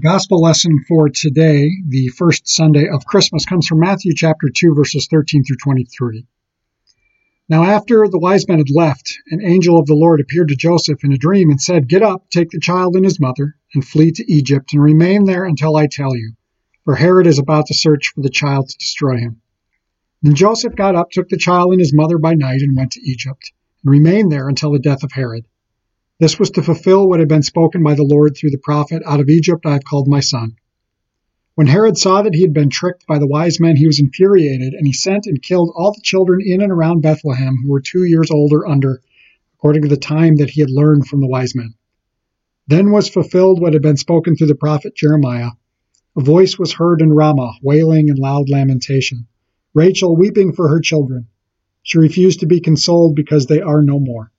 The gospel lesson for today, the first Sunday of Christmas, comes from Matthew chapter 2, verses 13 through 23. Now, after the wise men had left, an angel of the Lord appeared to Joseph in a dream and said, Get up, take the child and his mother, and flee to Egypt, and remain there until I tell you, for Herod is about to search for the child to destroy him. Then Joseph got up, took the child and his mother by night, and went to Egypt, and remained there until the death of Herod. This was to fulfill what had been spoken by the Lord through the prophet, Out of Egypt I have called my son. When Herod saw that he had been tricked by the wise men, he was infuriated, and he sent and killed all the children in and around Bethlehem who were two years old or under, according to the time that he had learned from the wise men. Then was fulfilled what had been spoken through the prophet Jeremiah. A voice was heard in Ramah, wailing and loud lamentation. Rachel weeping for her children. She refused to be consoled because they are no more.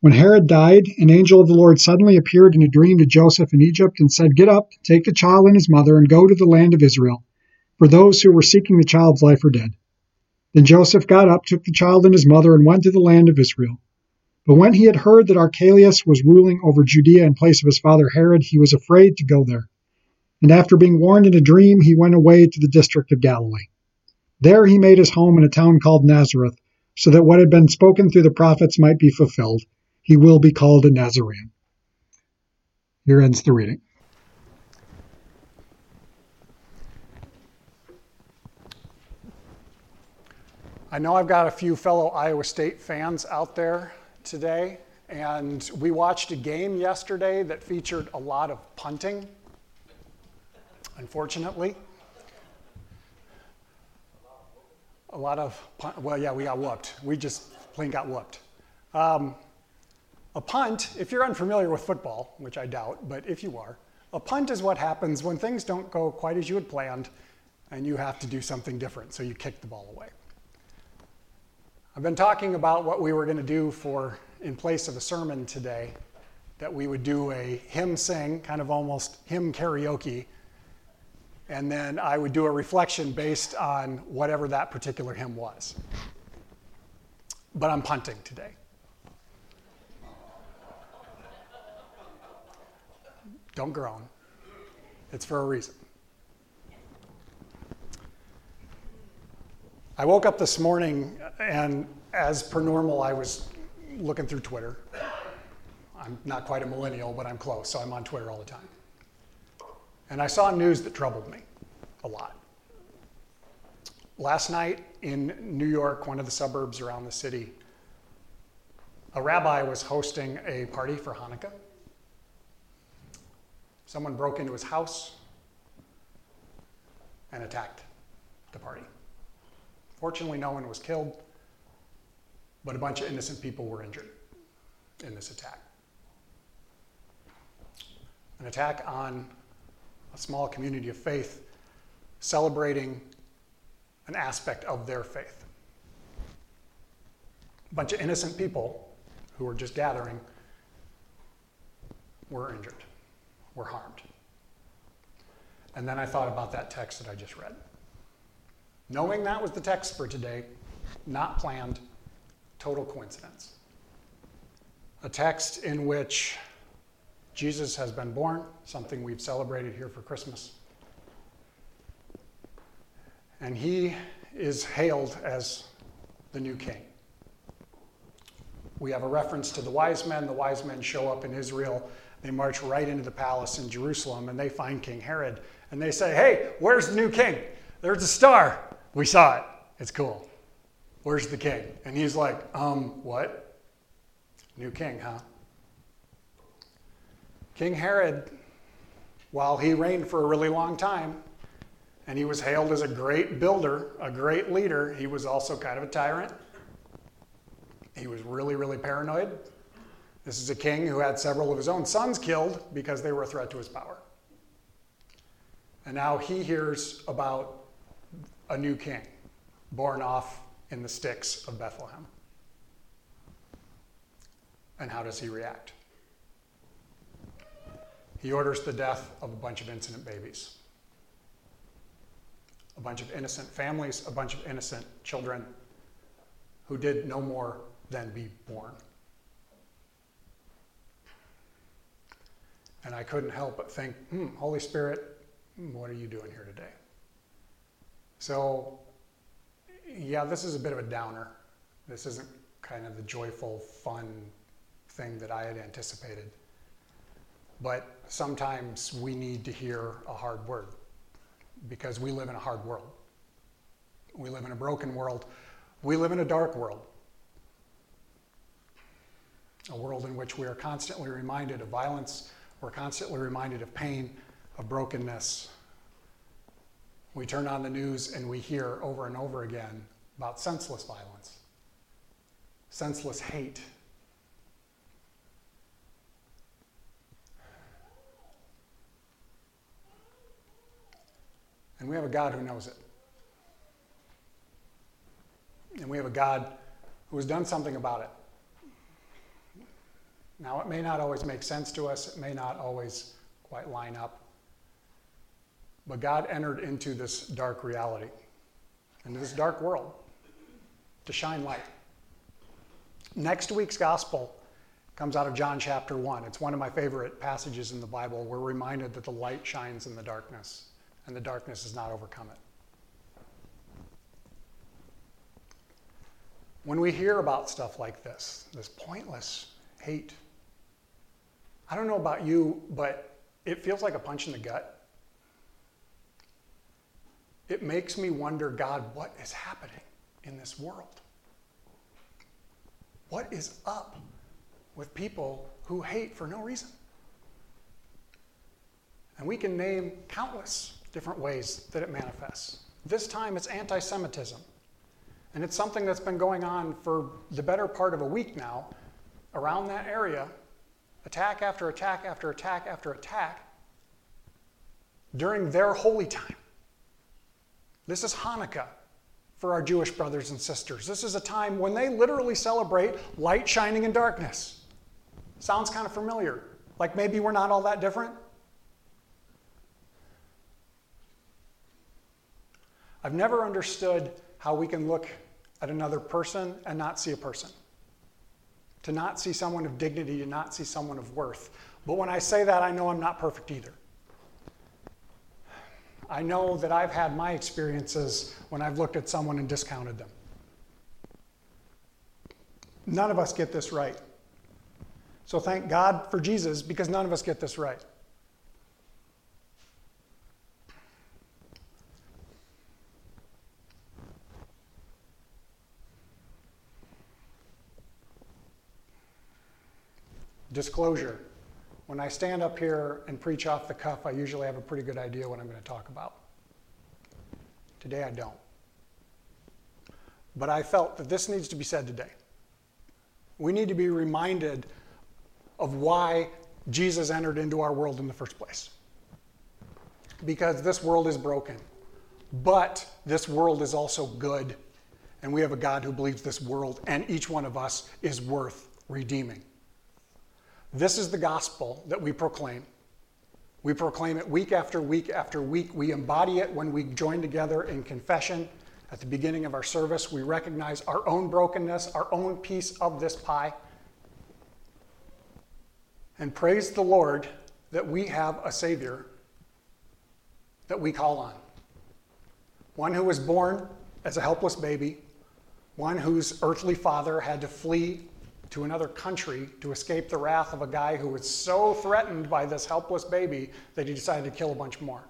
When Herod died, an angel of the Lord suddenly appeared in a dream to Joseph in Egypt and said, Get up, take the child and his mother, and go to the land of Israel, for those who were seeking the child's life are dead. Then Joseph got up, took the child and his mother, and went to the land of Israel. But when he had heard that Archelaus was ruling over Judea in place of his father Herod, he was afraid to go there. And after being warned in a dream, he went away to the district of Galilee. There he made his home in a town called Nazareth, so that what had been spoken through the prophets might be fulfilled he will be called a Nazarene. Here ends the reading. I know I've got a few fellow Iowa State fans out there today, and we watched a game yesterday that featured a lot of punting, unfortunately. A lot of, well, yeah, we got whooped. We just plain got whooped. Um, a punt, if you're unfamiliar with football, which I doubt, but if you are, a punt is what happens when things don't go quite as you had planned and you have to do something different, so you kick the ball away. I've been talking about what we were going to do for in place of a sermon today, that we would do a hymn sing, kind of almost hymn karaoke, and then I would do a reflection based on whatever that particular hymn was. But I'm punting today. Don't groan. It's for a reason. I woke up this morning and, as per normal, I was looking through Twitter. I'm not quite a millennial, but I'm close, so I'm on Twitter all the time. And I saw news that troubled me a lot. Last night in New York, one of the suburbs around the city, a rabbi was hosting a party for Hanukkah. Someone broke into his house and attacked the party. Fortunately, no one was killed, but a bunch of innocent people were injured in this attack. An attack on a small community of faith celebrating an aspect of their faith. A bunch of innocent people who were just gathering were injured were harmed. And then I thought about that text that I just read. Knowing that was the text for today, not planned, total coincidence. A text in which Jesus has been born, something we've celebrated here for Christmas. And he is hailed as the new king. We have a reference to the wise men. The wise men show up in Israel they march right into the palace in Jerusalem and they find King Herod and they say, Hey, where's the new king? There's a star. We saw it. It's cool. Where's the king? And he's like, Um, what? New king, huh? King Herod, while he reigned for a really long time, and he was hailed as a great builder, a great leader, he was also kind of a tyrant. He was really, really paranoid. This is a king who had several of his own sons killed because they were a threat to his power. And now he hears about a new king born off in the sticks of Bethlehem. And how does he react? He orders the death of a bunch of innocent babies, a bunch of innocent families, a bunch of innocent children who did no more than be born. And I couldn't help but think, hmm, Holy Spirit, what are you doing here today? So, yeah, this is a bit of a downer. This isn't kind of the joyful, fun thing that I had anticipated. But sometimes we need to hear a hard word because we live in a hard world. We live in a broken world. We live in a dark world. A world in which we are constantly reminded of violence, we're constantly reminded of pain, of brokenness. We turn on the news and we hear over and over again about senseless violence, senseless hate. And we have a God who knows it. And we have a God who has done something about it. Now, it may not always make sense to us, it may not always quite line up. But God entered into this dark reality, into this dark world, to shine light. Next week's gospel comes out of John chapter 1. It's one of my favorite passages in the Bible. We're reminded that the light shines in the darkness, and the darkness has not overcome it. When we hear about stuff like this, this pointless hate, I don't know about you, but it feels like a punch in the gut. It makes me wonder, God, what is happening in this world? What is up with people who hate for no reason? And we can name countless different ways that it manifests. This time it's anti Semitism. And it's something that's been going on for the better part of a week now around that area attack after attack after attack after attack during their holy time. This is Hanukkah for our Jewish brothers and sisters. This is a time when they literally celebrate light shining in darkness. Sounds kind of familiar. Like maybe we're not all that different. I've never understood how we can look at another person and not see a person. To not see someone of dignity, to not see someone of worth. But when I say that, I know I'm not perfect either. I know that I've had my experiences when I've looked at someone and discounted them. None of us get this right. So thank God for Jesus because none of us get this right. Disclosure. When I stand up here and preach off the cuff, I usually have a pretty good idea what I'm going to talk about. Today I don't. But I felt that this needs to be said today. We need to be reminded of why Jesus entered into our world in the first place. Because this world is broken, but this world is also good. And we have a God who believes this world and each one of us is worth redeeming. This is the gospel that we proclaim. We proclaim it week after week after week. We embody it when we join together in confession. At the beginning of our service, we recognize our own brokenness, our own piece of this pie. And praise the Lord that we have a Savior that we call on. One who was born as a helpless baby, one whose earthly father had to flee to another country to escape the wrath of a guy who was so threatened by this helpless baby that he decided to kill a bunch more.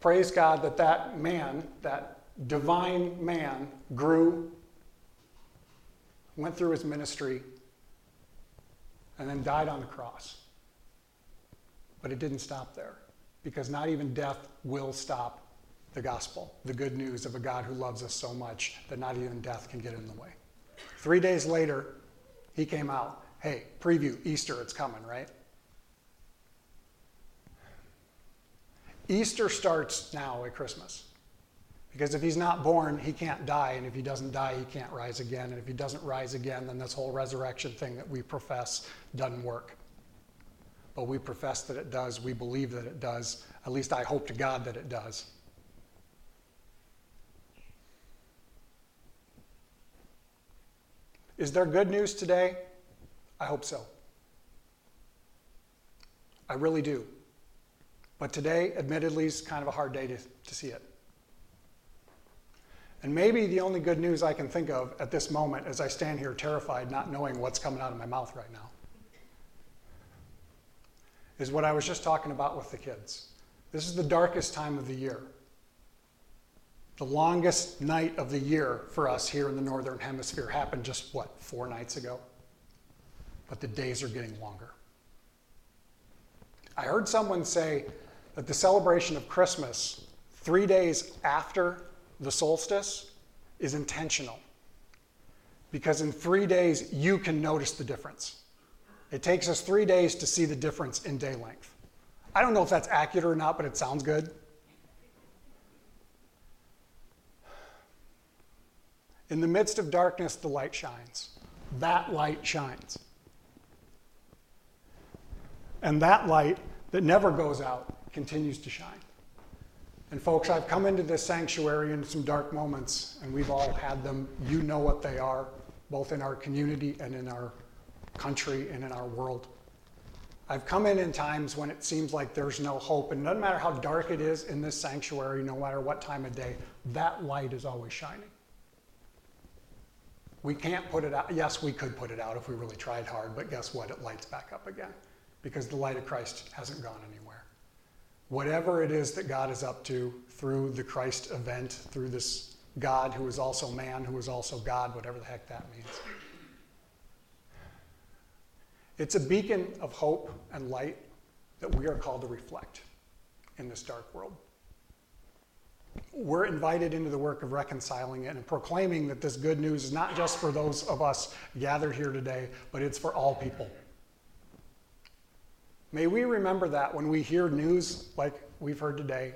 Praise God that that man, that divine man, grew, went through his ministry, and then died on the cross. But it didn't stop there, because not even death will stop the gospel, the good news of a God who loves us so much that not even death can get in the way. Three days later, he came out. Hey, preview, Easter, it's coming, right? Easter starts now at Christmas. Because if he's not born, he can't die. And if he doesn't die, he can't rise again. And if he doesn't rise again, then this whole resurrection thing that we profess doesn't work. But we profess that it does. We believe that it does. At least I hope to God that it does. Is there good news today? I hope so. I really do. But today, admittedly, is kind of a hard day to, to see it. And maybe the only good news I can think of at this moment as I stand here terrified, not knowing what's coming out of my mouth right now, is what I was just talking about with the kids. This is the darkest time of the year. The longest night of the year for us here in the Northern Hemisphere happened just, what, four nights ago? But the days are getting longer. I heard someone say that the celebration of Christmas, three days after the solstice, is intentional. Because in three days, you can notice the difference. It takes us three days to see the difference in day length. I don't know if that's accurate or not, but it sounds good. In the midst of darkness, the light shines. That light shines. And that light that never goes out continues to shine. And folks, I've come into this sanctuary in some dark moments, and we've all had them. You know what they are, both in our community and in our country and in our world. I've come in in times when it seems like there's no hope, and no matter how dark it is in this sanctuary, no matter what time of day, that light is always shining. We can't put it out. Yes, we could put it out if we really tried hard, but guess what? It lights back up again because the light of Christ hasn't gone anywhere. Whatever it is that God is up to through the Christ event, through this God who is also man, who is also God, whatever the heck that means. It's a beacon of hope and light that we are called to reflect in this dark world. We're invited into the work of reconciling it and proclaiming that this good news is not just for those of us gathered here today, but it's for all people. May we remember that when we hear news like we've heard today,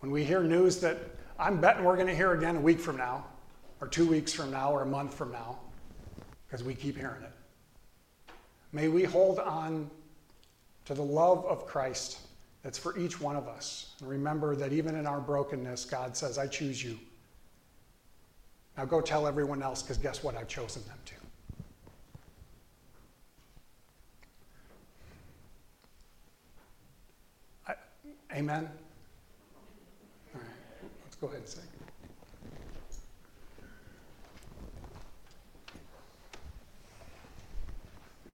when we hear news that I'm betting we're going to hear again a week from now, or two weeks from now, or a month from now, because we keep hearing it. May we hold on to the love of Christ that's for each one of us. And remember that even in our brokenness, God says, I choose you. Now go tell everyone else, because guess what? I've chosen them to. I, amen? All right, let's go ahead and sing.